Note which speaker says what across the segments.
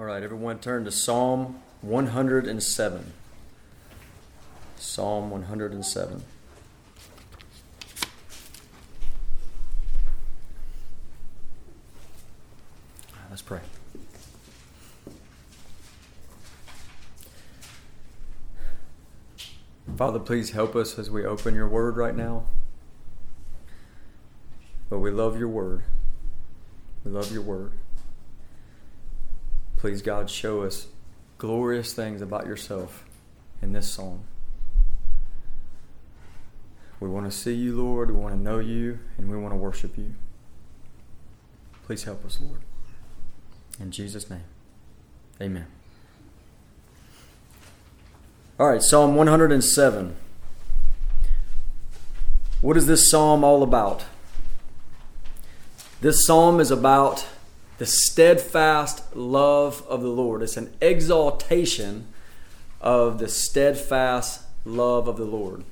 Speaker 1: All right, everyone turn to Psalm 107. Psalm 107. Let's pray. Father, please help us as we open your word right now. But we love your word. We love your word. Please, God, show us glorious things about yourself in this psalm. We want to see you, Lord. We want to know you, and we want to worship you. Please help us, Lord. In Jesus' name, amen. All right, Psalm 107. What is this psalm all about? This psalm is about the steadfast love of the Lord. It's an exaltation of the steadfast love of the Lord,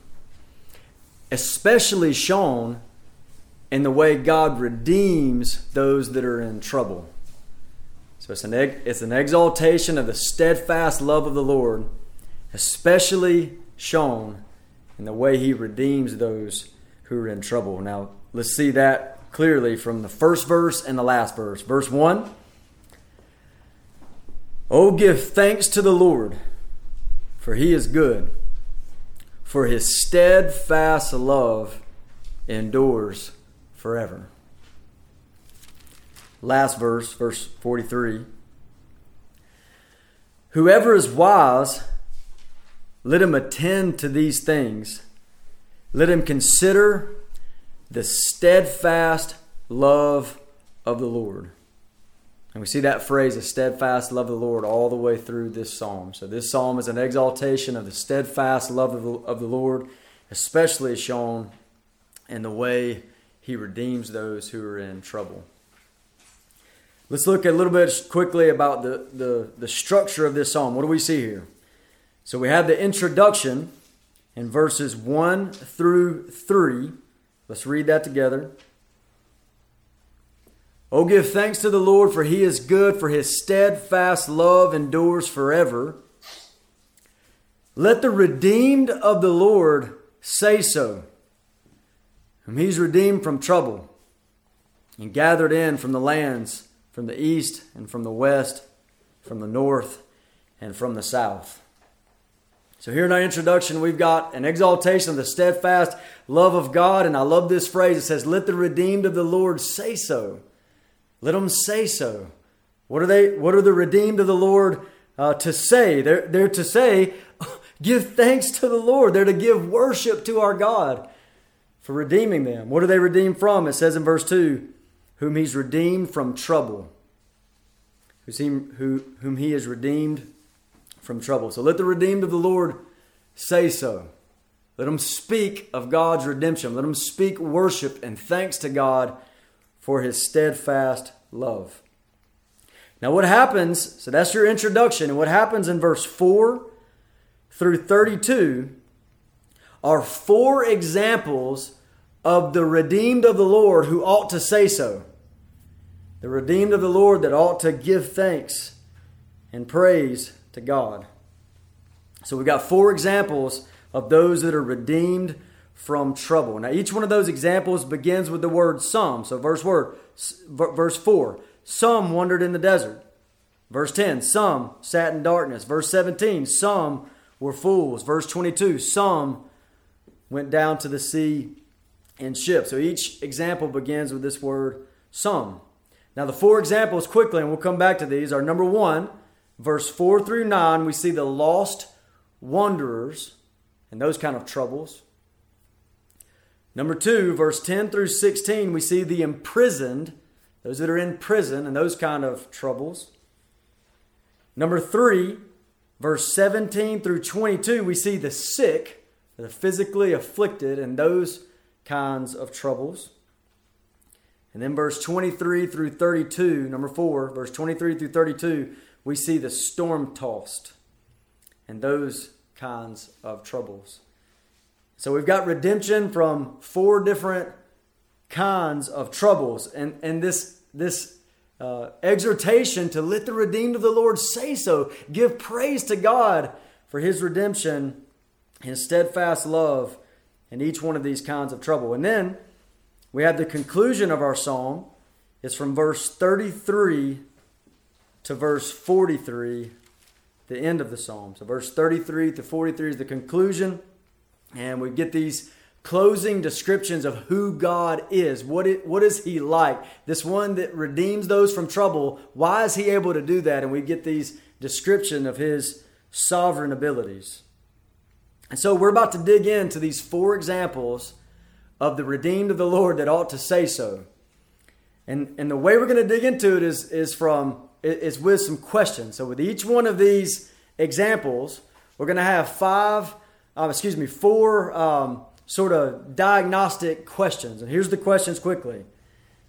Speaker 1: especially shown in the way God redeems those that are in trouble. So it's an, it's an exaltation of the steadfast love of the Lord, especially shown in the way He redeems those who are in trouble. Now, let's see that clearly from the first verse and the last verse. Verse 1 Oh, give thanks to the Lord, for he is good, for his steadfast love endures forever. Last verse, verse 43. Whoever is wise, let him attend to these things. Let him consider the steadfast love of the Lord. And we see that phrase, a steadfast love of the Lord, all the way through this psalm. So this psalm is an exaltation of the steadfast love of the, of the Lord, especially shown in the way he redeems those who are in trouble. Let's look a little bit quickly about the, the, the structure of this psalm. What do we see here? So we have the introduction in verses 1 through 3 Let's read that together. Oh, give thanks to the Lord, for he is good, for his steadfast love endures forever. Let the redeemed of the Lord say so, whom he's redeemed from trouble and gathered in from the lands, from the east and from the west, from the north and from the south. So, here in our introduction, we've got an exaltation of the steadfast love of God. And I love this phrase. It says, Let the redeemed of the Lord say so. Let them say so. What are they? What are the redeemed of the Lord uh, to say? They're, they're to say, Give thanks to the Lord. They're to give worship to our God for redeeming them. What are they redeemed from? It says in verse 2 Whom He's redeemed from trouble. Who, whom He has redeemed from trouble. So let the redeemed of the Lord say so. Let them speak of God's redemption. Let them speak worship and thanks to God for his steadfast love. Now, what happens, so that's your introduction, and what happens in verse 4 through 32 are four examples of the redeemed of the Lord who ought to say so. The redeemed of the Lord that ought to give thanks and praise to God. So we've got four examples of those that are redeemed from trouble. Now each one of those examples begins with the word some. So verse word verse 4, some wandered in the desert. Verse 10, some sat in darkness. Verse 17, some were fools. Verse 22, some went down to the sea in ships. So each example begins with this word some. Now the four examples quickly, and we'll come back to these, are number one, verse 4 through 9, we see the lost wanderers and those kind of troubles. Number 2, verse 10 through 16, we see the imprisoned, those that are in prison and those kind of troubles. Number 3, verse 17 through 22, we see the sick, the physically afflicted, and those kinds of troubles. And then verse 23 through 32, number 4, verse 23 through 32, we see the storm tossed and those kinds of troubles. So we've got redemption from four different kinds of troubles. And, and this, this uh, exhortation to let the redeemed of the Lord say so. Give praise to God for his redemption, his steadfast love in each one of these kinds of trouble. And then we have the conclusion of our psalm. It's from verse 33 to verse 43, the end of the psalm. So, verse 33 to 43 is the conclusion. And we get these closing descriptions of who God is. What, it, what is He like? This one that redeems those from trouble. Why is He able to do that? And we get these description of His sovereign abilities. And so we're about to dig into these four examples of the redeemed of the Lord that ought to say so. And, and the way we're going to dig into it is, is from is with some questions. So with each one of these examples, we're going to have five, uh, excuse me, four um, sort of diagnostic questions. And here's the questions quickly.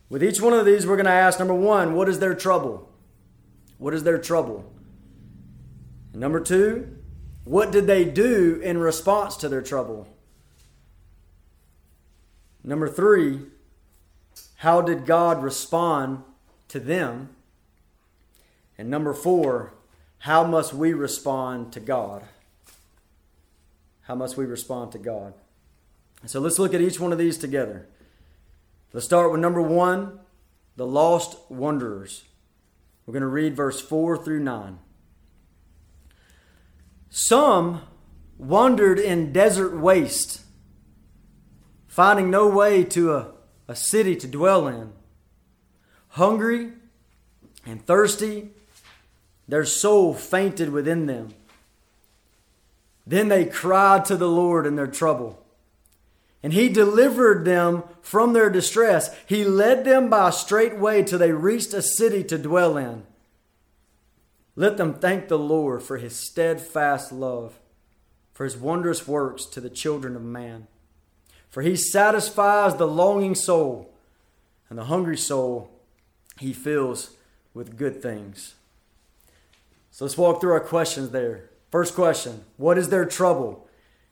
Speaker 1: With each one of these, we're going to ask number one, what is their trouble? What is their trouble? And number two, what did they do in response to their trouble? Number three, how did God respond to them? And number four, how must we respond to God? How must we respond to God? So let's look at each one of these together. Let's start with number one the lost wanderers. We're going to read verse 4 through 9. Some wandered in desert waste, finding no way to a, a city to dwell in. Hungry and thirsty, their soul fainted within them. Then they cried to the Lord in their trouble and he delivered them from their distress. He led them by a straight way till they reached a city to dwell in. Let them thank the Lord for his steadfast love, for his wondrous works to the children of man. For he satisfies the longing soul, and the hungry soul he fills with good things. So let's walk through our questions there. First question What is their trouble?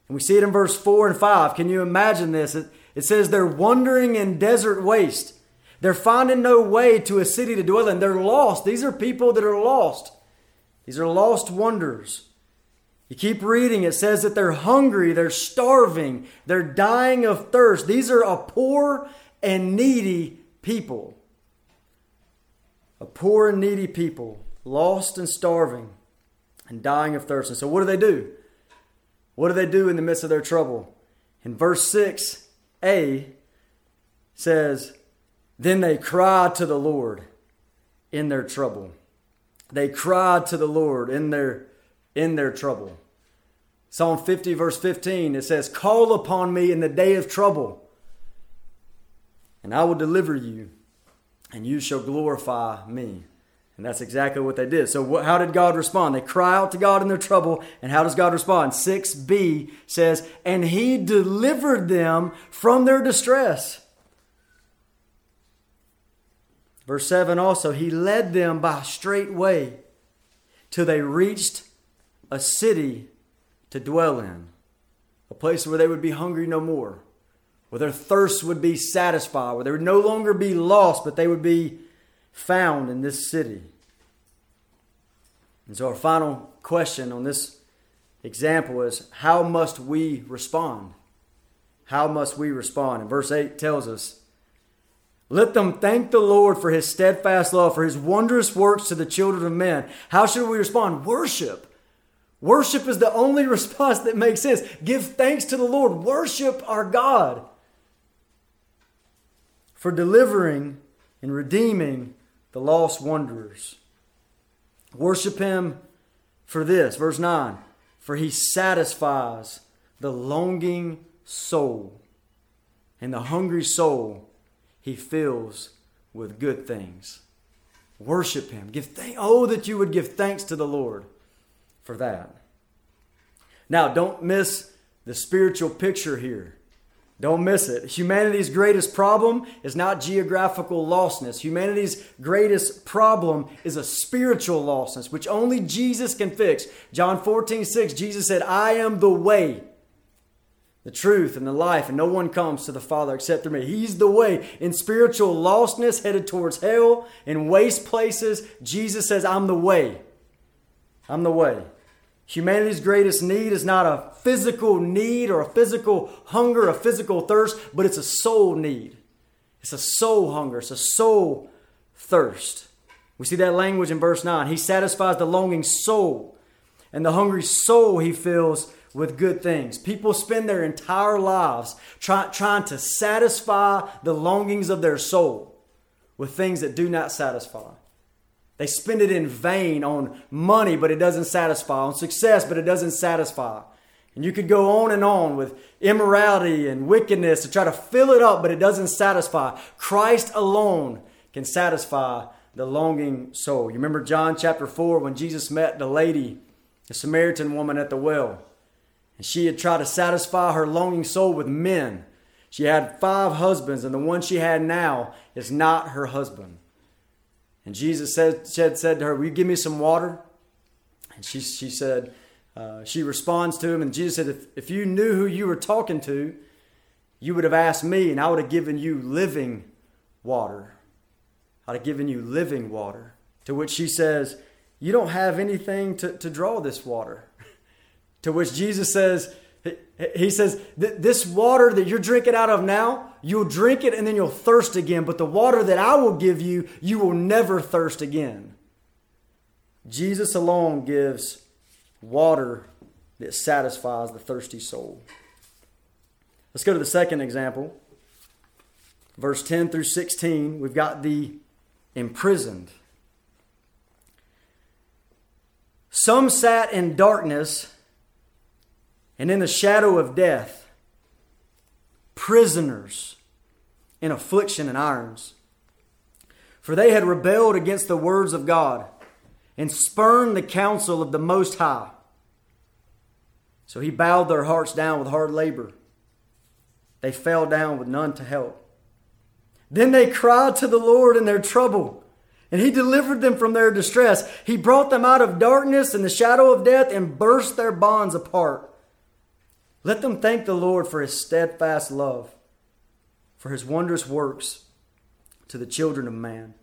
Speaker 1: And we see it in verse 4 and 5. Can you imagine this? It, it says they're wandering in desert waste. They're finding no way to a city to dwell in. They're lost. These are people that are lost. These are lost wanderers. You keep reading, it says that they're hungry, they're starving, they're dying of thirst. These are a poor and needy people. A poor and needy people, lost and starving and dying of thirst. And so, what do they do? What do they do in the midst of their trouble? In verse 6a says, Then they cried to the Lord in their trouble. They cried to the Lord in their in their trouble. Psalm 50 verse 15 it says, "Call upon me in the day of trouble, and I will deliver you, and you shall glorify me." And that's exactly what they did. So, how did God respond? They cry out to God in their trouble. And how does God respond? 6b says, And he delivered them from their distress. Verse 7 also, He led them by a straight way till they reached a city to dwell in, a place where they would be hungry no more, where their thirst would be satisfied, where they would no longer be lost, but they would be found in this city. And so, our final question on this example is how must we respond? How must we respond? And verse 8 tells us let them thank the Lord for his steadfast love, for his wondrous works to the children of men. How should we respond? Worship. Worship is the only response that makes sense. Give thanks to the Lord. Worship our God for delivering and redeeming the lost wanderers. Worship him for this. Verse 9 For he satisfies the longing soul, and the hungry soul he fills with good things. Worship him. Give thanks. Oh, that you would give thanks to the Lord for that. Now, don't miss the spiritual picture here. Don't miss it. Humanity's greatest problem is not geographical lostness. Humanity's greatest problem is a spiritual lostness, which only Jesus can fix. John 14, 6, Jesus said, I am the way, the truth, and the life, and no one comes to the Father except through me. He's the way. In spiritual lostness, headed towards hell, in waste places, Jesus says, I'm the way. I'm the way. Humanity's greatest need is not a physical need or a physical hunger, a physical thirst, but it's a soul need. It's a soul hunger, it's a soul thirst. We see that language in verse 9. He satisfies the longing soul, and the hungry soul he fills with good things. People spend their entire lives try, trying to satisfy the longings of their soul with things that do not satisfy. They spend it in vain on money, but it doesn't satisfy, on success, but it doesn't satisfy. And you could go on and on with immorality and wickedness to try to fill it up, but it doesn't satisfy. Christ alone can satisfy the longing soul. You remember John chapter 4 when Jesus met the lady, the Samaritan woman at the well. And she had tried to satisfy her longing soul with men. She had five husbands, and the one she had now is not her husband. And Jesus said, said, said to her, Will you give me some water? And she, she said, uh, She responds to him, and Jesus said, if, if you knew who you were talking to, you would have asked me, and I would have given you living water. I'd have given you living water. To which she says, You don't have anything to, to draw this water. to which Jesus says, he says, This water that you're drinking out of now, you'll drink it and then you'll thirst again. But the water that I will give you, you will never thirst again. Jesus alone gives water that satisfies the thirsty soul. Let's go to the second example. Verse 10 through 16, we've got the imprisoned. Some sat in darkness and in the shadow of death, prisoners in affliction and irons. For they had rebelled against the words of God and spurned the counsel of the Most High. So he bowed their hearts down with hard labor. They fell down with none to help. Then they cried to the Lord in their trouble, and he delivered them from their distress. He brought them out of darkness and the shadow of death and burst their bonds apart. Let them thank the Lord for his steadfast love, for his wondrous works to the children of man.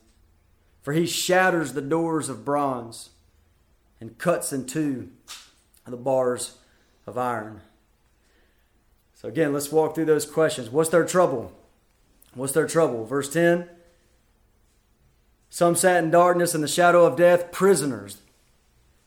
Speaker 1: For he shatters the doors of bronze and cuts in two the bars of iron. So, again, let's walk through those questions. What's their trouble? What's their trouble? Verse 10 Some sat in darkness and the shadow of death, prisoners.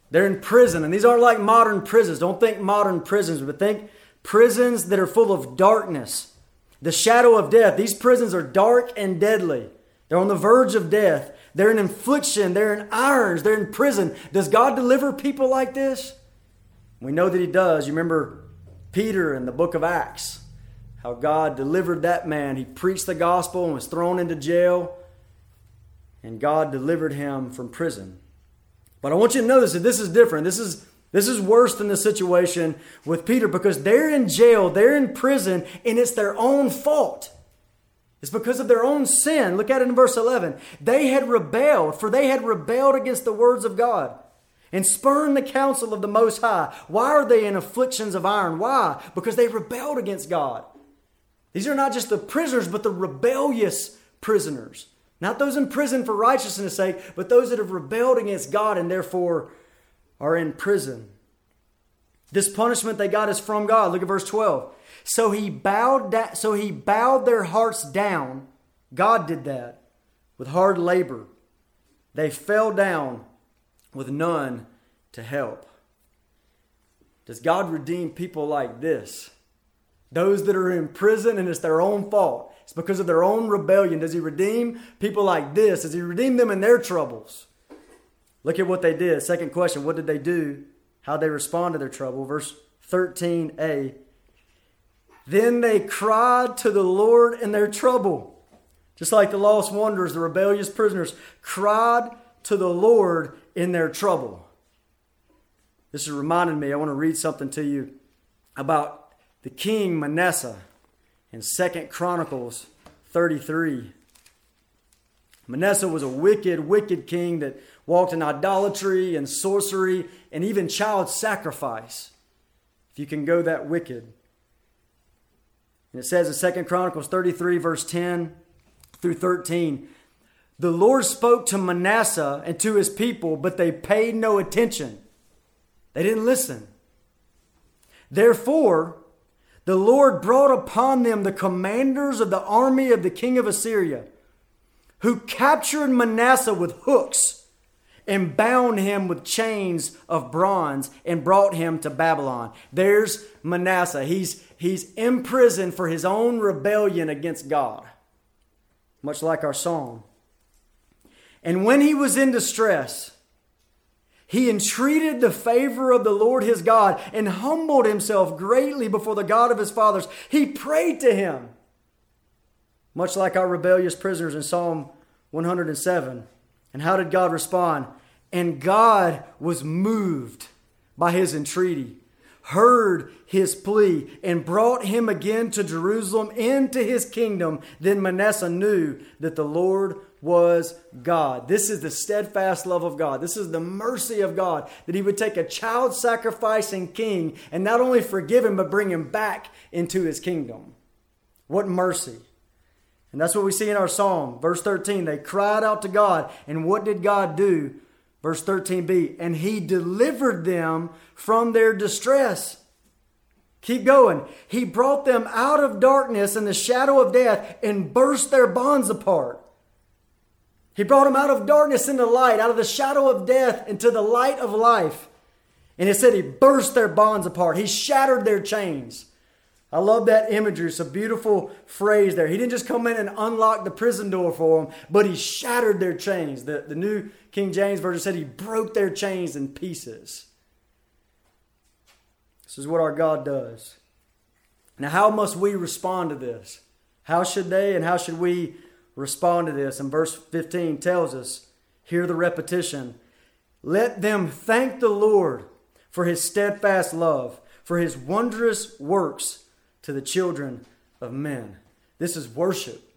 Speaker 1: They're in prison, and these aren't like modern prisons. Don't think modern prisons, but think prisons that are full of darkness, the shadow of death. These prisons are dark and deadly. They're on the verge of death. They're in affliction. They're in irons. They're in prison. Does God deliver people like this? We know that He does. You remember Peter in the book of Acts, how God delivered that man. He preached the gospel and was thrown into jail, and God delivered him from prison. But I want you to notice that this is different. This is this is worse than the situation with Peter because they're in jail, they're in prison, and it's their own fault. It's because of their own sin. Look at it in verse 11. They had rebelled, for they had rebelled against the words of God and spurned the counsel of the Most High. Why are they in afflictions of iron? Why? Because they rebelled against God. These are not just the prisoners, but the rebellious prisoners. Not those in prison for righteousness' sake, but those that have rebelled against God and therefore are in prison. This punishment they got is from God. Look at verse 12. So he bowed da- so he bowed their hearts down. God did that with hard labor. They fell down with none to help. Does God redeem people like this? Those that are in prison and it's their own fault. It's because of their own rebellion. Does he redeem people like this? Does he redeem them in their troubles? Look at what they did. Second question What did they do? How they respond to their trouble. Verse 13a. Then they cried to the Lord in their trouble. Just like the lost wanderers, the rebellious prisoners cried to the Lord in their trouble. This is reminding me, I want to read something to you about the king Manasseh in Second Chronicles 33. Manasseh was a wicked, wicked king that walked in idolatry and sorcery and even child sacrifice. If you can go that wicked. And it says in Second Chronicles 33, verse 10 through 13, the Lord spoke to Manasseh and to his people, but they paid no attention. They didn't listen. Therefore, the Lord brought upon them the commanders of the army of the king of Assyria, who captured Manasseh with hooks and bound him with chains of bronze and brought him to Babylon. There's Manasseh. He's, he's imprisoned for his own rebellion against God, much like our song. And when he was in distress, he entreated the favor of the Lord his God and humbled himself greatly before the God of his fathers. He prayed to him, much like our rebellious prisoners in Psalm 107. And how did God respond? And God was moved by his entreaty, heard his plea, and brought him again to Jerusalem into his kingdom. Then Manasseh knew that the Lord was God. This is the steadfast love of God. This is the mercy of God that he would take a child sacrificing king and not only forgive him, but bring him back into his kingdom. What mercy. And that's what we see in our psalm. Verse 13, they cried out to God. And what did God do? Verse 13b, and he delivered them from their distress. Keep going. He brought them out of darkness and the shadow of death and burst their bonds apart. He brought them out of darkness into light, out of the shadow of death into the light of life. And it said he burst their bonds apart. He shattered their chains. I love that imagery. It's a beautiful phrase there. He didn't just come in and unlock the prison door for them, but he shattered their chains. The, the New King James Version said he broke their chains in pieces. This is what our God does. Now, how must we respond to this? How should they and how should we respond to this? And verse 15 tells us hear the repetition. Let them thank the Lord for his steadfast love, for his wondrous works to the children of men. This is worship.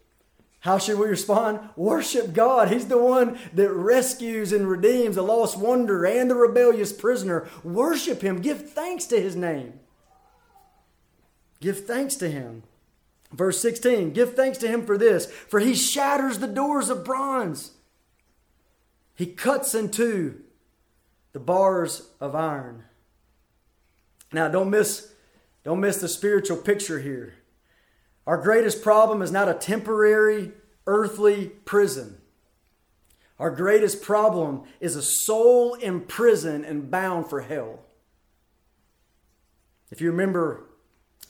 Speaker 1: How should we respond? Worship God. He's the one that rescues and redeems the lost wanderer and the rebellious prisoner. Worship Him. Give thanks to His name. Give thanks to Him. Verse 16 Give thanks to Him for this, for He shatters the doors of bronze. He cuts in two the bars of iron. Now, don't miss don't miss the spiritual picture here. Our greatest problem is not a temporary earthly prison. Our greatest problem is a soul in prison and bound for hell. If you remember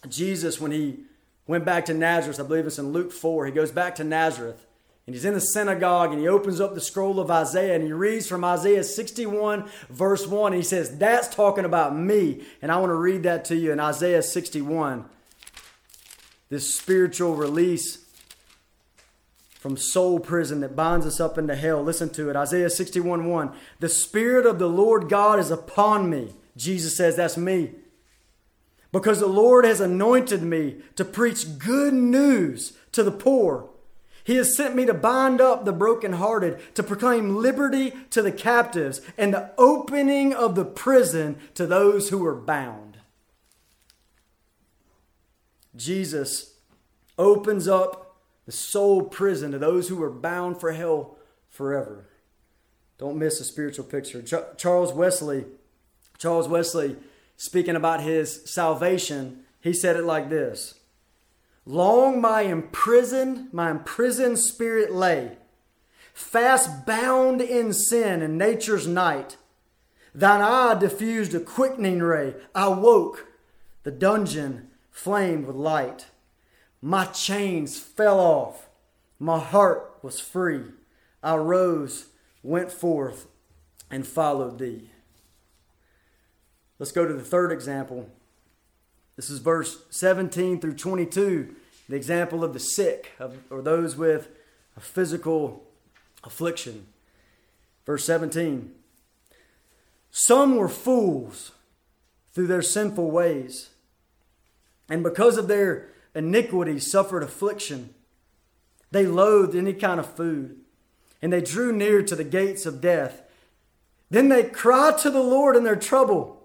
Speaker 1: Jesus when he went back to Nazareth, I believe it's in Luke 4, he goes back to Nazareth and he's in the synagogue and he opens up the scroll of Isaiah and he reads from Isaiah 61, verse 1. And he says, That's talking about me. And I want to read that to you in Isaiah 61. This spiritual release from soul prison that binds us up into hell. Listen to it. Isaiah 61 1. The Spirit of the Lord God is upon me. Jesus says, That's me. Because the Lord has anointed me to preach good news to the poor. He has sent me to bind up the brokenhearted, to proclaim liberty to the captives, and the opening of the prison to those who are bound. Jesus opens up the soul prison to those who are bound for hell forever. Don't miss the spiritual picture. Ch- Charles Wesley, Charles Wesley, speaking about his salvation, he said it like this. Long my imprisoned, my imprisoned spirit lay, fast bound in sin and nature's night. Thine eye diffused a quickening ray. I woke, the dungeon flamed with light. My chains fell off, my heart was free. I rose, went forth, and followed thee. Let's go to the third example this is verse 17 through 22, the example of the sick of, or those with a physical affliction. Verse 17 Some were fools through their sinful ways, and because of their iniquity suffered affliction. They loathed any kind of food, and they drew near to the gates of death. Then they cried to the Lord in their trouble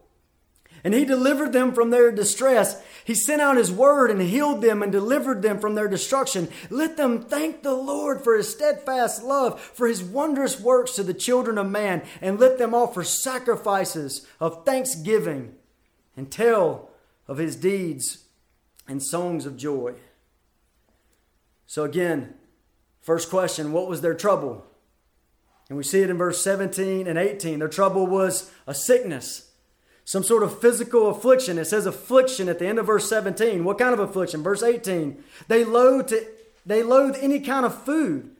Speaker 1: and he delivered them from their distress. He sent out His word and healed them and delivered them from their destruction. Let them thank the Lord for His steadfast love, for His wondrous works to the children of man, and let them offer sacrifices of thanksgiving and tell of His deeds and songs of joy. So, again, first question what was their trouble? And we see it in verse 17 and 18. Their trouble was a sickness, some sort of physical affliction. It says affliction at the end of verse 17. What kind of affliction? Verse 18. They loathe, to, they loathe any kind of food.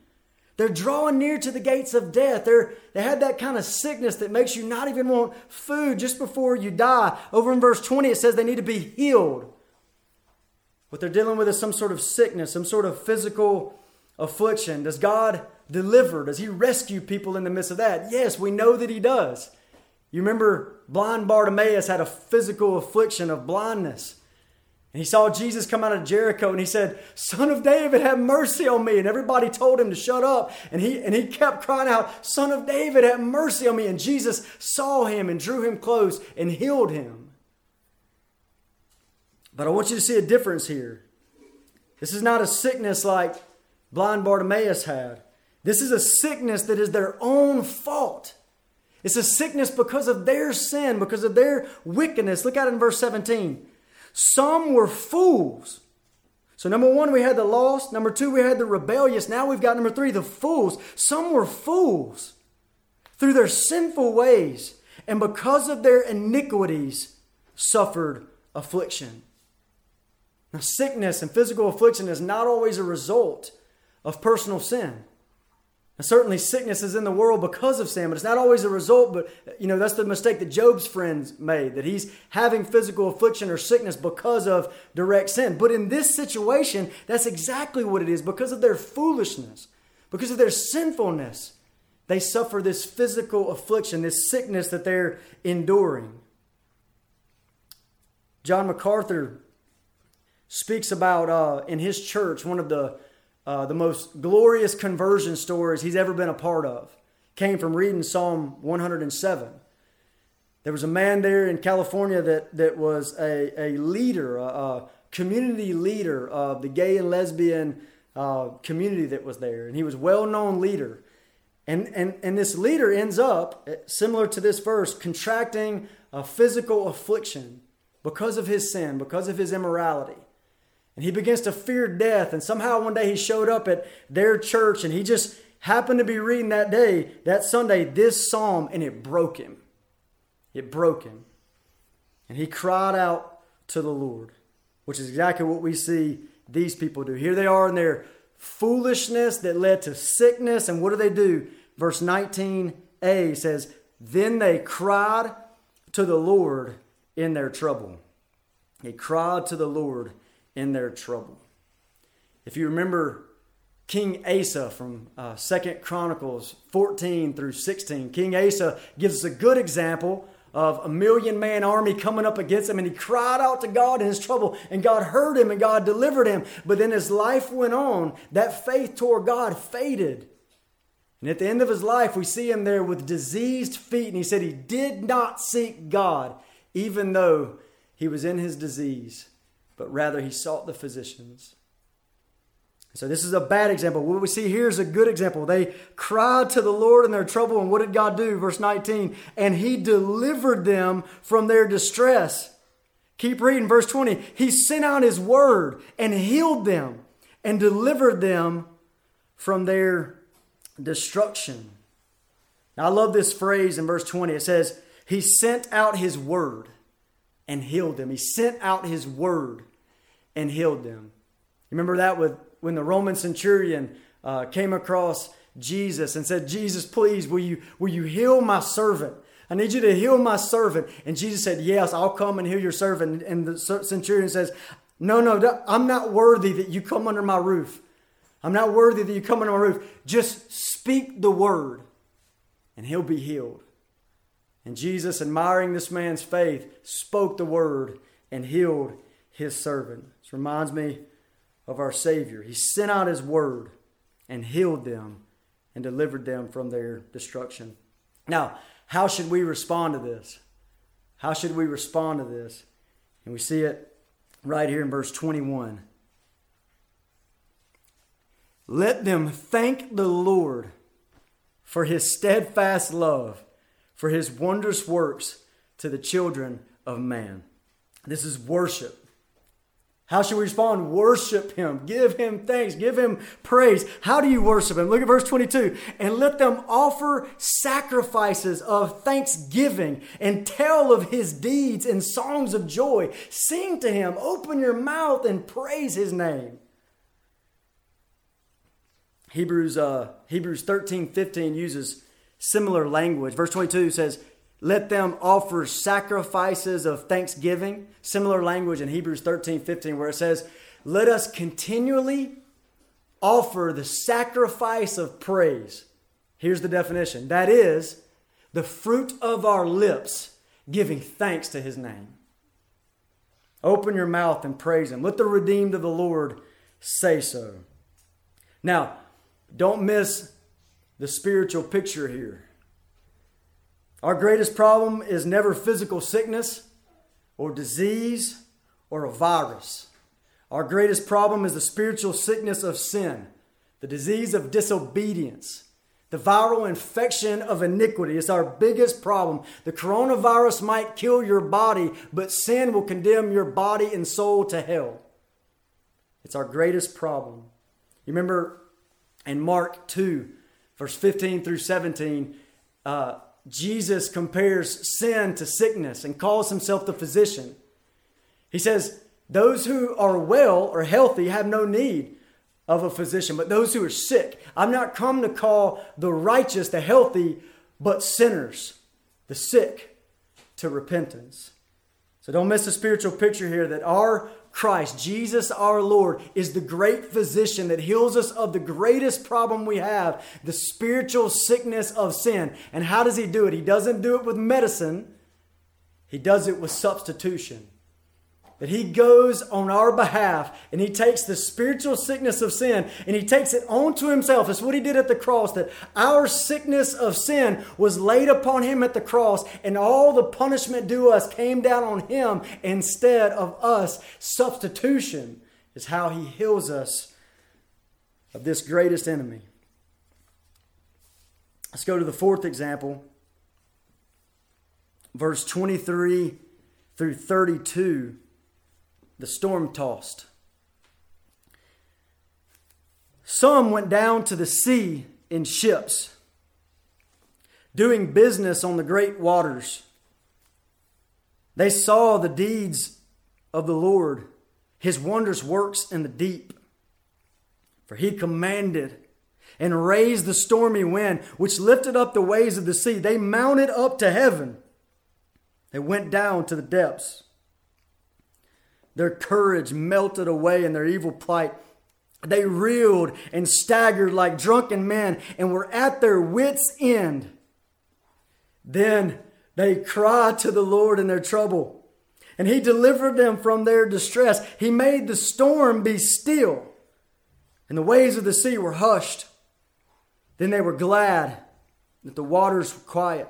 Speaker 1: They're drawing near to the gates of death. They're, they had that kind of sickness that makes you not even want food just before you die. Over in verse 20, it says they need to be healed. What they're dealing with is some sort of sickness, some sort of physical affliction. Does God deliver? Does He rescue people in the midst of that? Yes, we know that He does. You remember blind Bartimaeus had a physical affliction of blindness. And he saw Jesus come out of Jericho and he said, Son of David, have mercy on me. And everybody told him to shut up. And he, and he kept crying out, Son of David, have mercy on me. And Jesus saw him and drew him close and healed him. But I want you to see a difference here. This is not a sickness like blind Bartimaeus had. This is a sickness that is their own fault. It's a sickness because of their sin, because of their wickedness. Look at it in verse 17. Some were fools. So, number one, we had the lost. Number two, we had the rebellious. Now we've got number three, the fools. Some were fools through their sinful ways, and because of their iniquities, suffered affliction. Now, sickness and physical affliction is not always a result of personal sin. Now, certainly, sickness is in the world because of sin, but it's not always a result. But, you know, that's the mistake that Job's friends made, that he's having physical affliction or sickness because of direct sin. But in this situation, that's exactly what it is because of their foolishness, because of their sinfulness. They suffer this physical affliction, this sickness that they're enduring. John MacArthur speaks about uh, in his church one of the uh, the most glorious conversion stories he's ever been a part of came from reading Psalm 107. There was a man there in California that, that was a, a leader, a, a community leader of the gay and lesbian uh, community that was there. And he was a well known leader. And, and, and this leader ends up, similar to this verse, contracting a physical affliction because of his sin, because of his immorality. And he begins to fear death. And somehow one day he showed up at their church and he just happened to be reading that day, that Sunday, this psalm, and it broke him. It broke him. And he cried out to the Lord, which is exactly what we see these people do. Here they are in their foolishness that led to sickness. And what do they do? Verse 19a says, Then they cried to the Lord in their trouble. They cried to the Lord in their trouble. If you remember King Asa from uh, Second Chronicles 14 through 16, King Asa gives us a good example of a million man army coming up against him and he cried out to God in his trouble and God heard him and God delivered him. But then as life went on, that faith toward God faded. And at the end of his life, we see him there with diseased feet and he said he did not seek God even though he was in his disease but rather he sought the physicians. So this is a bad example. What we see here is a good example. They cried to the Lord in their trouble, and what did God do? Verse 19, and he delivered them from their distress. Keep reading, verse 20. He sent out his word and healed them and delivered them from their destruction. Now, I love this phrase in verse 20. It says, He sent out his word and healed them. He sent out his word and healed them. Remember that with when the Roman centurion uh, came across Jesus and said, Jesus, please, will you, will you heal my servant? I need you to heal my servant. And Jesus said, Yes, I'll come and heal your servant. And the centurion says, No, no, I'm not worthy that you come under my roof. I'm not worthy that you come under my roof. Just speak the word and he'll be healed. And Jesus, admiring this man's faith, spoke the word and healed his servant. This reminds me of our Savior. He sent out his word and healed them and delivered them from their destruction. Now, how should we respond to this? How should we respond to this? And we see it right here in verse 21. Let them thank the Lord for his steadfast love, for his wondrous works to the children of man. This is worship. How should we respond? Worship him. Give him thanks. Give him praise. How do you worship him? Look at verse 22. And let them offer sacrifices of thanksgiving and tell of his deeds and songs of joy. Sing to him. Open your mouth and praise his name. Hebrews, uh, Hebrews 13, 15 uses similar language. Verse 22 says, let them offer sacrifices of thanksgiving. Similar language in Hebrews 13, 15, where it says, Let us continually offer the sacrifice of praise. Here's the definition that is, the fruit of our lips giving thanks to his name. Open your mouth and praise him. Let the redeemed of the Lord say so. Now, don't miss the spiritual picture here. Our greatest problem is never physical sickness or disease or a virus. Our greatest problem is the spiritual sickness of sin, the disease of disobedience, the viral infection of iniquity. It's our biggest problem. The coronavirus might kill your body, but sin will condemn your body and soul to hell. It's our greatest problem. You remember in Mark 2, verse 15 through 17, uh, Jesus compares sin to sickness and calls himself the physician. He says, Those who are well or healthy have no need of a physician, but those who are sick. I'm not come to call the righteous the healthy, but sinners, the sick, to repentance. So don't miss the spiritual picture here that our Christ, Jesus our Lord, is the great physician that heals us of the greatest problem we have, the spiritual sickness of sin. And how does he do it? He doesn't do it with medicine, he does it with substitution that he goes on our behalf and he takes the spiritual sickness of sin and he takes it onto himself. That's what he did at the cross, that our sickness of sin was laid upon him at the cross and all the punishment due us came down on him instead of us. Substitution is how he heals us of this greatest enemy. Let's go to the fourth example, verse 23 through 32 the storm tossed. Some went down to the sea in ships, doing business on the great waters. They saw the deeds of the Lord, his wondrous works in the deep. For he commanded and raised the stormy wind, which lifted up the waves of the sea. They mounted up to heaven. They went down to the depths. Their courage melted away in their evil plight. They reeled and staggered like drunken men and were at their wits' end. Then they cried to the Lord in their trouble, and He delivered them from their distress. He made the storm be still, and the waves of the sea were hushed. Then they were glad that the waters were quiet,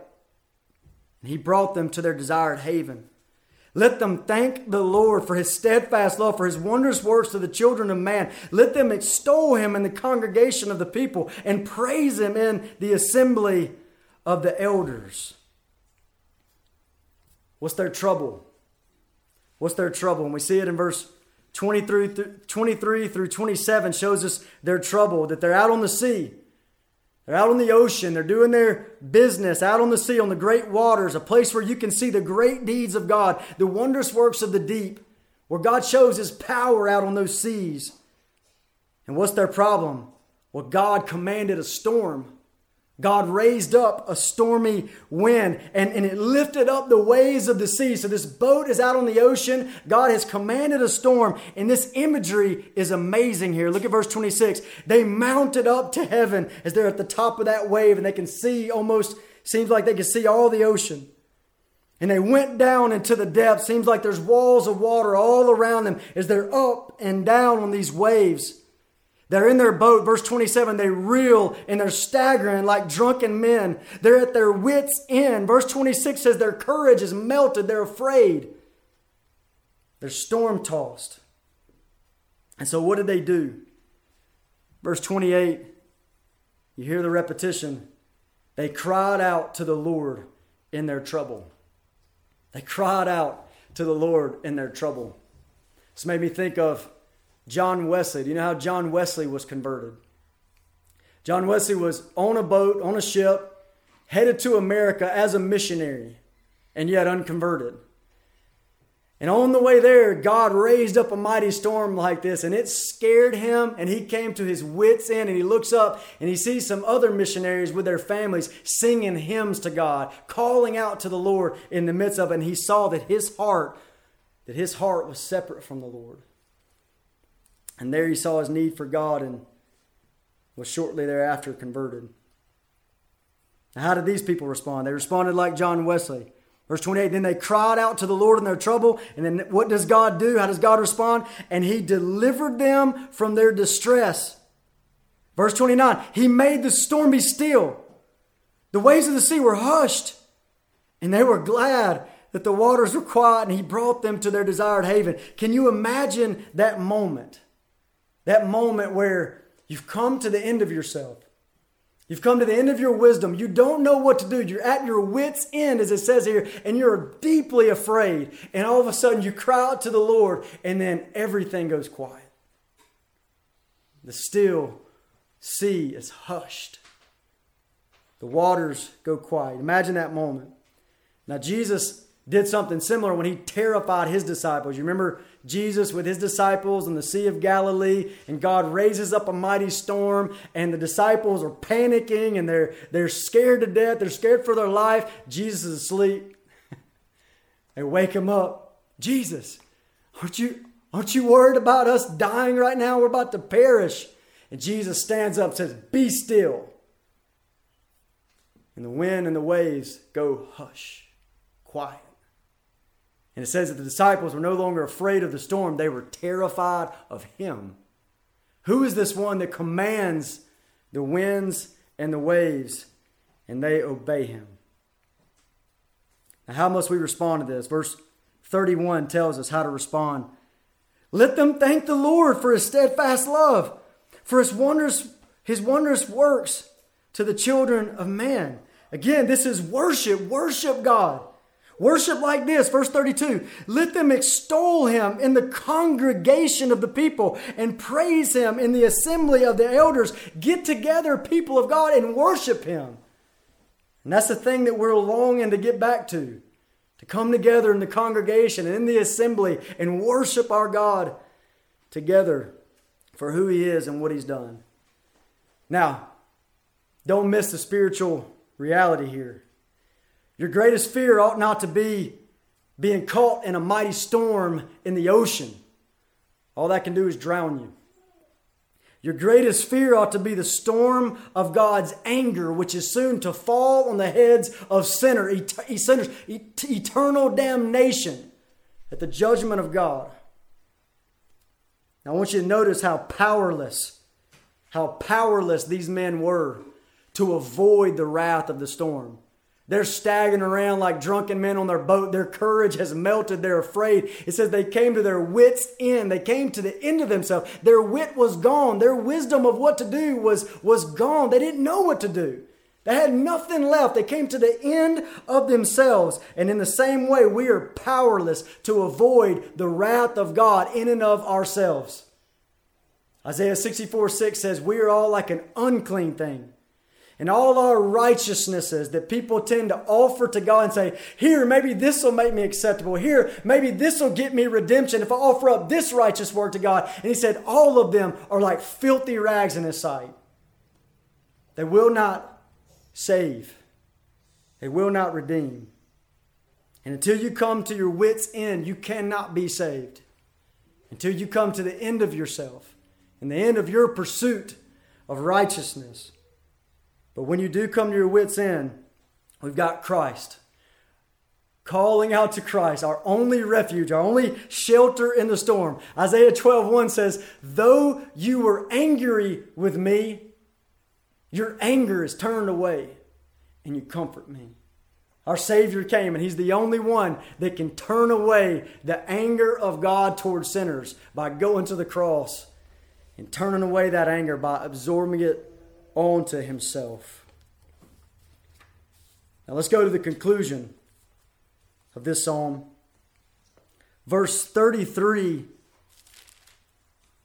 Speaker 1: and He brought them to their desired haven. Let them thank the Lord for his steadfast love, for his wondrous works to the children of man. Let them extol him in the congregation of the people and praise him in the assembly of the elders. What's their trouble? What's their trouble? And we see it in verse 23 through, 23 through 27 shows us their trouble, that they're out on the sea. They're out on the ocean. They're doing their business out on the sea, on the great waters, a place where you can see the great deeds of God, the wondrous works of the deep, where God shows his power out on those seas. And what's their problem? Well, God commanded a storm. God raised up a stormy wind and, and it lifted up the waves of the sea. So this boat is out on the ocean. God has commanded a storm. And this imagery is amazing here. Look at verse 26. They mounted up to heaven as they're at the top of that wave and they can see almost, seems like they can see all the ocean. And they went down into the depths. Seems like there's walls of water all around them as they're up and down on these waves. They're in their boat, verse 27, they reel and they're staggering like drunken men. They're at their wits' end. Verse 26 says their courage is melted, they're afraid. They're storm tossed. And so, what did they do? Verse 28, you hear the repetition. They cried out to the Lord in their trouble. They cried out to the Lord in their trouble. This made me think of John Wesley. Do you know how John Wesley was converted? John Wesley was on a boat, on a ship, headed to America as a missionary, and yet unconverted. And on the way there, God raised up a mighty storm like this, and it scared him, and he came to his wits' end, and he looks up and he sees some other missionaries with their families singing hymns to God, calling out to the Lord in the midst of it, and he saw that his heart, that his heart was separate from the Lord. And there he saw his need for God and was shortly thereafter converted. Now, how did these people respond? They responded like John Wesley. Verse 28, then they cried out to the Lord in their trouble. And then what does God do? How does God respond? And he delivered them from their distress. Verse 29, he made the storm be still. The waves of the sea were hushed. And they were glad that the waters were quiet and he brought them to their desired haven. Can you imagine that moment? That moment where you've come to the end of yourself. You've come to the end of your wisdom. You don't know what to do. You're at your wits' end, as it says here, and you're deeply afraid. And all of a sudden, you cry out to the Lord, and then everything goes quiet. The still sea is hushed. The waters go quiet. Imagine that moment. Now, Jesus did something similar when he terrified his disciples. You remember Jesus with his disciples in the Sea of Galilee, and God raises up a mighty storm, and the disciples are panicking and they're, they're scared to death. They're scared for their life. Jesus is asleep. they wake him up. Jesus, aren't you, aren't you worried about us dying right now? We're about to perish. And Jesus stands up and says, Be still. And the wind and the waves go hush, quiet. And it says that the disciples were no longer afraid of the storm, they were terrified of him. Who is this one that commands the winds and the waves, and they obey him? Now, how must we respond to this? Verse 31 tells us how to respond. Let them thank the Lord for his steadfast love, for his wondrous, his wondrous works to the children of man. Again, this is worship. Worship God. Worship like this, verse 32 let them extol him in the congregation of the people and praise him in the assembly of the elders. Get together, people of God, and worship him. And that's the thing that we're longing to get back to to come together in the congregation and in the assembly and worship our God together for who he is and what he's done. Now, don't miss the spiritual reality here. Your greatest fear ought not to be being caught in a mighty storm in the ocean. All that can do is drown you. Your greatest fear ought to be the storm of God's anger, which is soon to fall on the heads of sinner, et- sinners, et- eternal damnation at the judgment of God. Now, I want you to notice how powerless, how powerless these men were to avoid the wrath of the storm. They're staggering around like drunken men on their boat. Their courage has melted. They're afraid. It says they came to their wits' end. They came to the end of themselves. Their wit was gone. Their wisdom of what to do was, was gone. They didn't know what to do. They had nothing left. They came to the end of themselves. And in the same way, we are powerless to avoid the wrath of God in and of ourselves. Isaiah 64 6 says, We are all like an unclean thing and all our righteousnesses that people tend to offer to God and say, Here, maybe this will make me acceptable. Here, maybe this will get me redemption if I offer up this righteous work to God. And he said, All of them are like filthy rags in his sight. They will not save, they will not redeem. And until you come to your wits' end, you cannot be saved. Until you come to the end of yourself and the end of your pursuit of righteousness. But when you do come to your wits' end, we've got Christ. Calling out to Christ, our only refuge, our only shelter in the storm. Isaiah 12 1 says, Though you were angry with me, your anger is turned away and you comfort me. Our Savior came, and He's the only one that can turn away the anger of God towards sinners by going to the cross and turning away that anger by absorbing it onto Himself. Now let's go to the conclusion of this psalm. Verse 33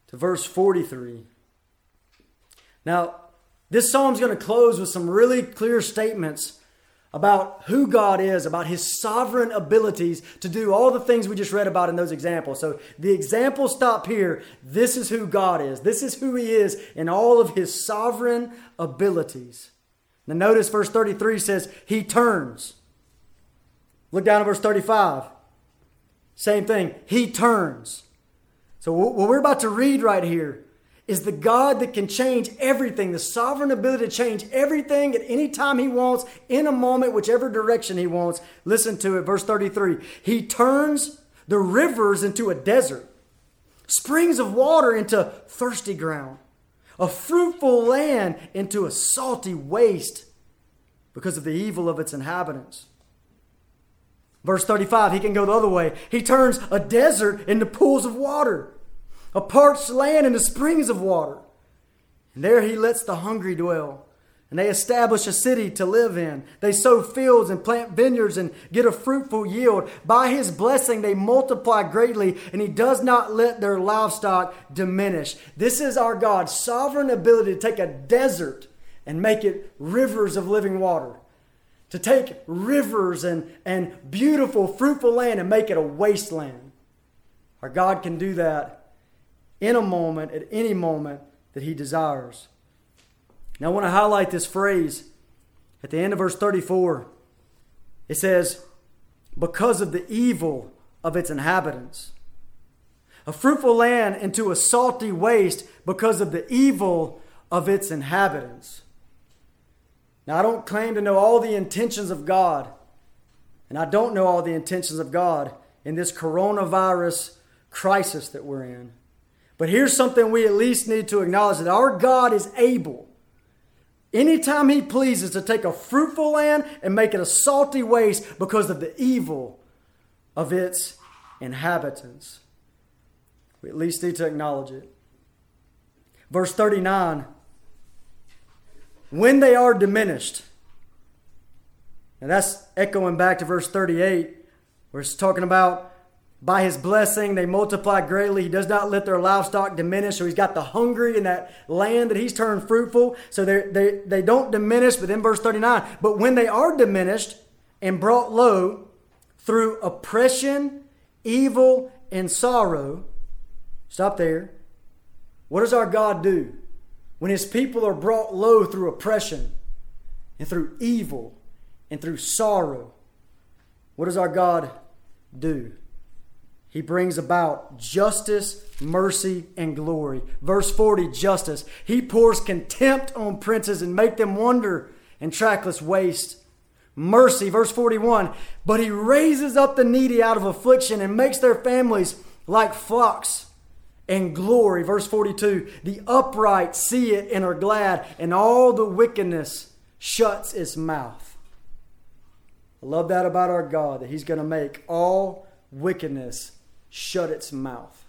Speaker 1: to verse 43. Now, this psalm is going to close with some really clear statements about who God is, about his sovereign abilities to do all the things we just read about in those examples. So the examples stop here. This is who God is. This is who he is in all of his sovereign abilities. Now notice verse 33 says, He turns. Look down at verse 35. Same thing. He turns. So what we're about to read right here is the God that can change everything, the sovereign ability to change everything at any time He wants, in a moment, whichever direction He wants. Listen to it, verse 33. He turns the rivers into a desert, springs of water into thirsty ground, a fruitful land into a salty waste because of the evil of its inhabitants. Verse 35, he can go the other way. He turns a desert into pools of water a parched land and the springs of water. And there he lets the hungry dwell. And they establish a city to live in. They sow fields and plant vineyards and get a fruitful yield. By his blessing, they multiply greatly, and he does not let their livestock diminish. This is our God's sovereign ability to take a desert and make it rivers of living water. To take rivers and, and beautiful, fruitful land and make it a wasteland. Our God can do that in a moment, at any moment that He desires. Now, I want to highlight this phrase at the end of verse 34. It says, because of the evil of its inhabitants. A fruitful land into a salty waste because of the evil of its inhabitants. Now, I don't claim to know all the intentions of God, and I don't know all the intentions of God in this coronavirus crisis that we're in. But here's something we at least need to acknowledge that our God is able, anytime He pleases, to take a fruitful land and make it a salty waste because of the evil of its inhabitants. We at least need to acknowledge it. Verse 39 When they are diminished, and that's echoing back to verse 38, where it's talking about by his blessing, they multiply greatly. He does not let their livestock diminish. So he's got the hungry in that land that he's turned fruitful. So they, they they don't diminish. But then verse 39 But when they are diminished and brought low through oppression, evil, and sorrow, stop there. What does our God do? When his people are brought low through oppression and through evil and through sorrow, what does our God do? He brings about justice, mercy, and glory. Verse 40, justice. He pours contempt on princes and make them wonder in trackless waste. Mercy, verse 41. But he raises up the needy out of affliction and makes their families like flocks. And glory, verse 42. The upright see it and are glad, and all the wickedness shuts its mouth. I love that about our God, that he's going to make all wickedness shut its mouth.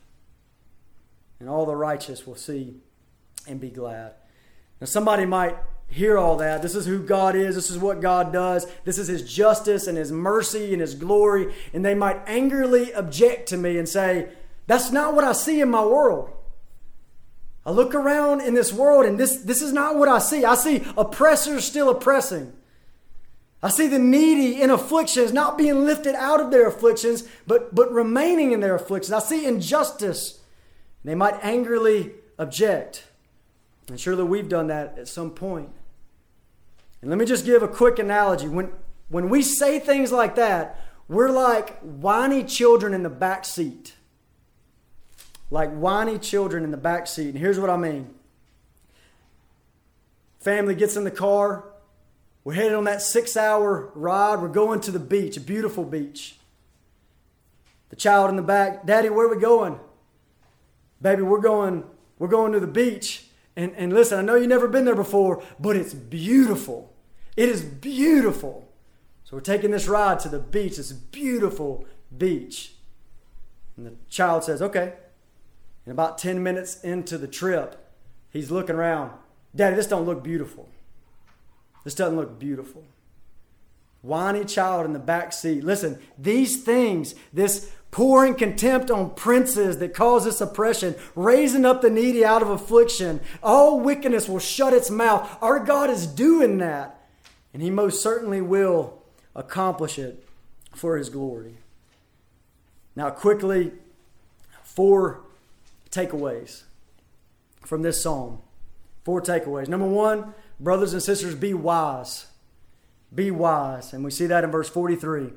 Speaker 1: And all the righteous will see and be glad. Now, somebody might hear all that. This is who God is. This is what God does. This is His justice and His mercy and His glory. And they might angrily object to me and say, That's not what I see in my world. I look around in this world and this, this is not what I see. I see oppressors still oppressing. I see the needy in afflictions, not being lifted out of their afflictions, but, but remaining in their afflictions. I see injustice. They might angrily object. And surely we've done that at some point. And let me just give a quick analogy. When, when we say things like that, we're like whiny children in the back seat. Like whiny children in the back seat. And here's what I mean family gets in the car, we're headed on that six hour ride. We're going to the beach, a beautiful beach. The child in the back, Daddy, where we going? Baby, we're going, we're going to the beach. And, and listen, I know you've never been there before, but it's beautiful. It is beautiful. So So we're taking this ride to the beach, this beautiful beach. And the child says, Okay. And about 10 minutes into the trip, he's looking around. Daddy, this don't look beautiful. This doesn't look beautiful. Whiny child in the back seat. Listen, these things, this pouring contempt on princes that causes oppression, raising up the needy out of affliction, all wickedness will shut its mouth. Our God is doing that. And He most certainly will accomplish it for His glory. Now, quickly, four takeaways from this psalm. Four takeaways. Number one, brothers and sisters, be wise. Be wise. And we see that in verse 43.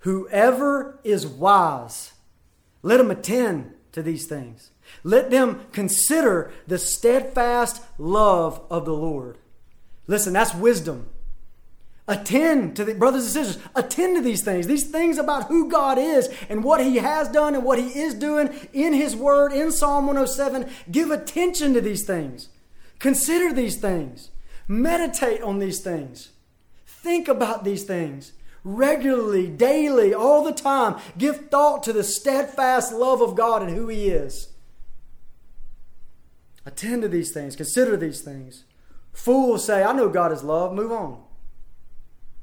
Speaker 1: Whoever is wise, let him attend to these things. Let them consider the steadfast love of the Lord. Listen, that's wisdom. Attend to the brothers and sisters, attend to these things, these things about who God is and what He has done and what He is doing in His Word in Psalm 107. Give attention to these things. Consider these things. Meditate on these things. Think about these things regularly, daily, all the time. Give thought to the steadfast love of God and who He is. Attend to these things, consider these things. Fools say, I know God is love, move on.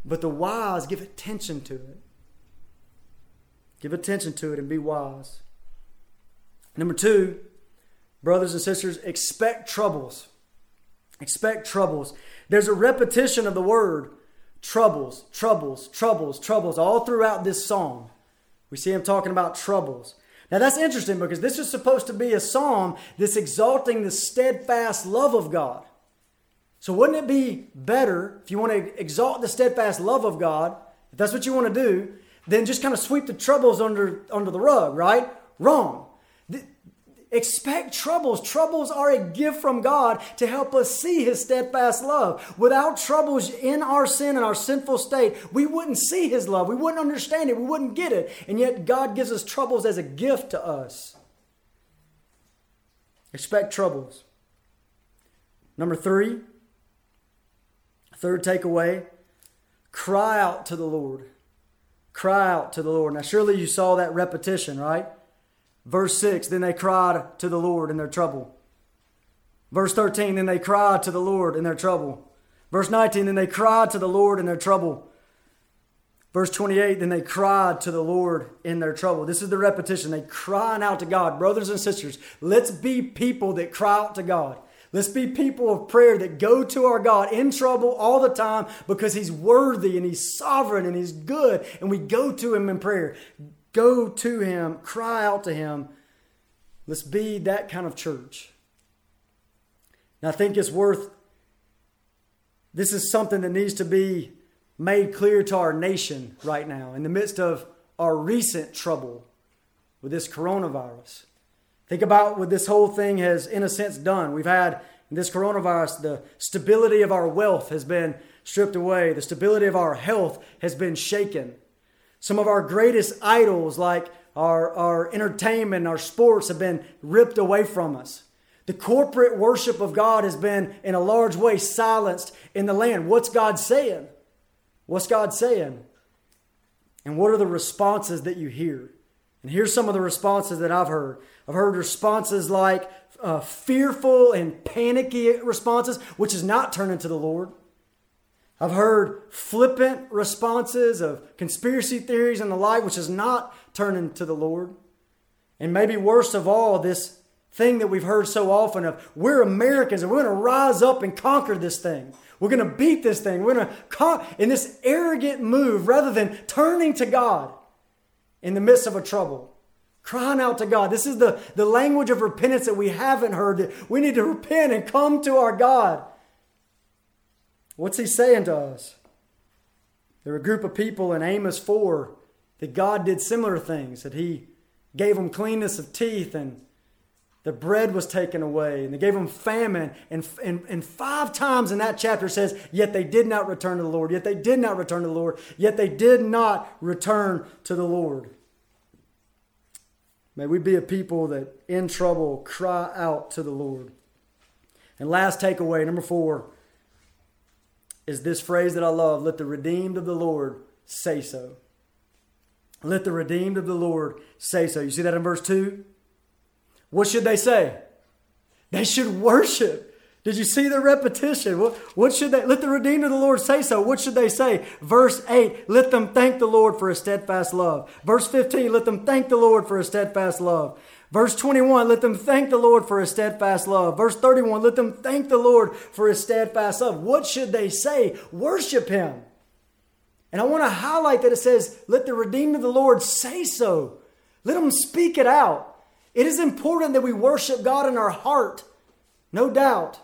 Speaker 1: But the wise give attention to it. Give attention to it and be wise. Number two, brothers and sisters, expect troubles. Expect troubles. There's a repetition of the word troubles, troubles, troubles, troubles all throughout this psalm. We see him talking about troubles. Now that's interesting because this is supposed to be a psalm that's exalting the steadfast love of God. So, wouldn't it be better if you want to exalt the steadfast love of God, if that's what you want to do, then just kind of sweep the troubles under, under the rug, right? Wrong. Expect troubles. Troubles are a gift from God to help us see His steadfast love. Without troubles in our sin and our sinful state, we wouldn't see His love. We wouldn't understand it. We wouldn't get it. And yet, God gives us troubles as a gift to us. Expect troubles. Number three, Third takeaway cry out to the Lord. Cry out to the Lord. Now, surely you saw that repetition, right? Verse 6 Then they cried to the Lord in their trouble. Verse 13 Then they cried to the Lord in their trouble. Verse 19 Then they cried to the Lord in their trouble. Verse 28, then they cried to the Lord in their trouble. This is the repetition. They crying out to God. Brothers and sisters, let's be people that cry out to God. Let's be people of prayer that go to our God in trouble all the time because He's worthy and He's sovereign and He's good. And we go to Him in prayer. Go to Him, cry out to Him. Let's be that kind of church. Now, I think it's worth, this is something that needs to be made clear to our nation right now in the midst of our recent trouble with this coronavirus. Think about what this whole thing has, in a sense, done. We've had this coronavirus, the stability of our wealth has been stripped away, the stability of our health has been shaken. Some of our greatest idols, like our, our entertainment, our sports, have been ripped away from us. The corporate worship of God has been, in a large way, silenced in the land. What's God saying? What's God saying? And what are the responses that you hear? And here's some of the responses that I've heard. I've heard responses like uh, fearful and panicky responses, which is not turning to the Lord. I've heard flippant responses of conspiracy theories and the like, which is not turning to the Lord. And maybe worst of all, this thing that we've heard so often of we're Americans and we're going to rise up and conquer this thing. We're going to beat this thing. We're going to con- in this arrogant move rather than turning to God in the midst of a trouble. Crying out to God. This is the, the language of repentance that we haven't heard. We need to repent and come to our God. What's he saying to us? There were a group of people in Amos 4 that God did similar things, that he gave them cleanness of teeth and the bread was taken away and they gave them famine. And, and, and five times in that chapter says yet they did not return to the lord. Yet they did not return to the lord. Yet they did not return to the lord. May we be a people that in trouble cry out to the lord. And last takeaway number four is this phrase that i love let the redeemed of the lord say so. Let the redeemed of the Lord say so. You see that in verse 2? What should they say? They should worship. Did you see the repetition? What, what should they let the redeemed of the Lord say so? What should they say? Verse 8, let them thank the Lord for his steadfast love. Verse 15, let them thank the Lord for his steadfast love. Verse 21, let them thank the Lord for his steadfast love. Verse 31, let them thank the Lord for his steadfast love. What should they say? Worship him. And I want to highlight that it says, let the redeemed of the Lord say so. Let them speak it out. It is important that we worship God in our heart, no doubt.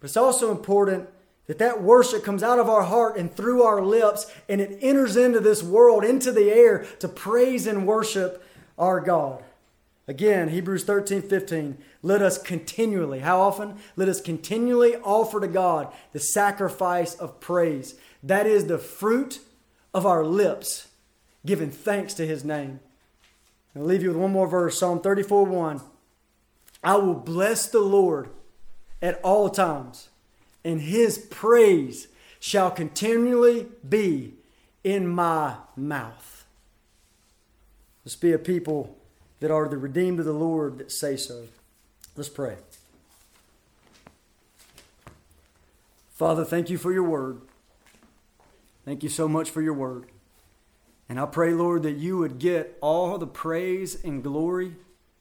Speaker 1: But it's also important that that worship comes out of our heart and through our lips and it enters into this world, into the air to praise and worship our God. Again, Hebrews 13, 15. Let us continually, how often? Let us continually offer to God the sacrifice of praise. That is the fruit of our lips, giving thanks to his name. I'll leave you with one more verse Psalm 34, 1. I will bless the Lord at all times, and his praise shall continually be in my mouth. Let's be a people that are the redeemed of the Lord that say so. Let's pray. Father, thank you for your word. Thank you so much for your word. And I pray, Lord, that you would get all the praise and glory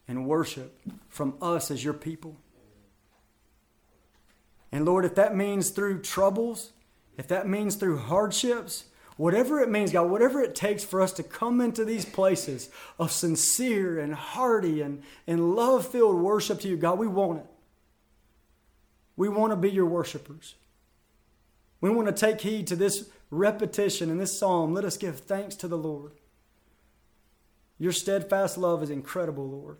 Speaker 1: and worship from us as your people. And Lord, if that means through troubles, if that means through hardships, whatever it means, God, whatever it takes for us to come into these places of sincere and hearty and, and love filled worship to you, God, we want it. We want to be your worshipers. We want to take heed to this repetition in this psalm. Let us give thanks to the Lord. Your steadfast love is incredible, Lord.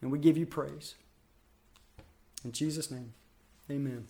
Speaker 1: And we give you praise. In Jesus' name. Amen.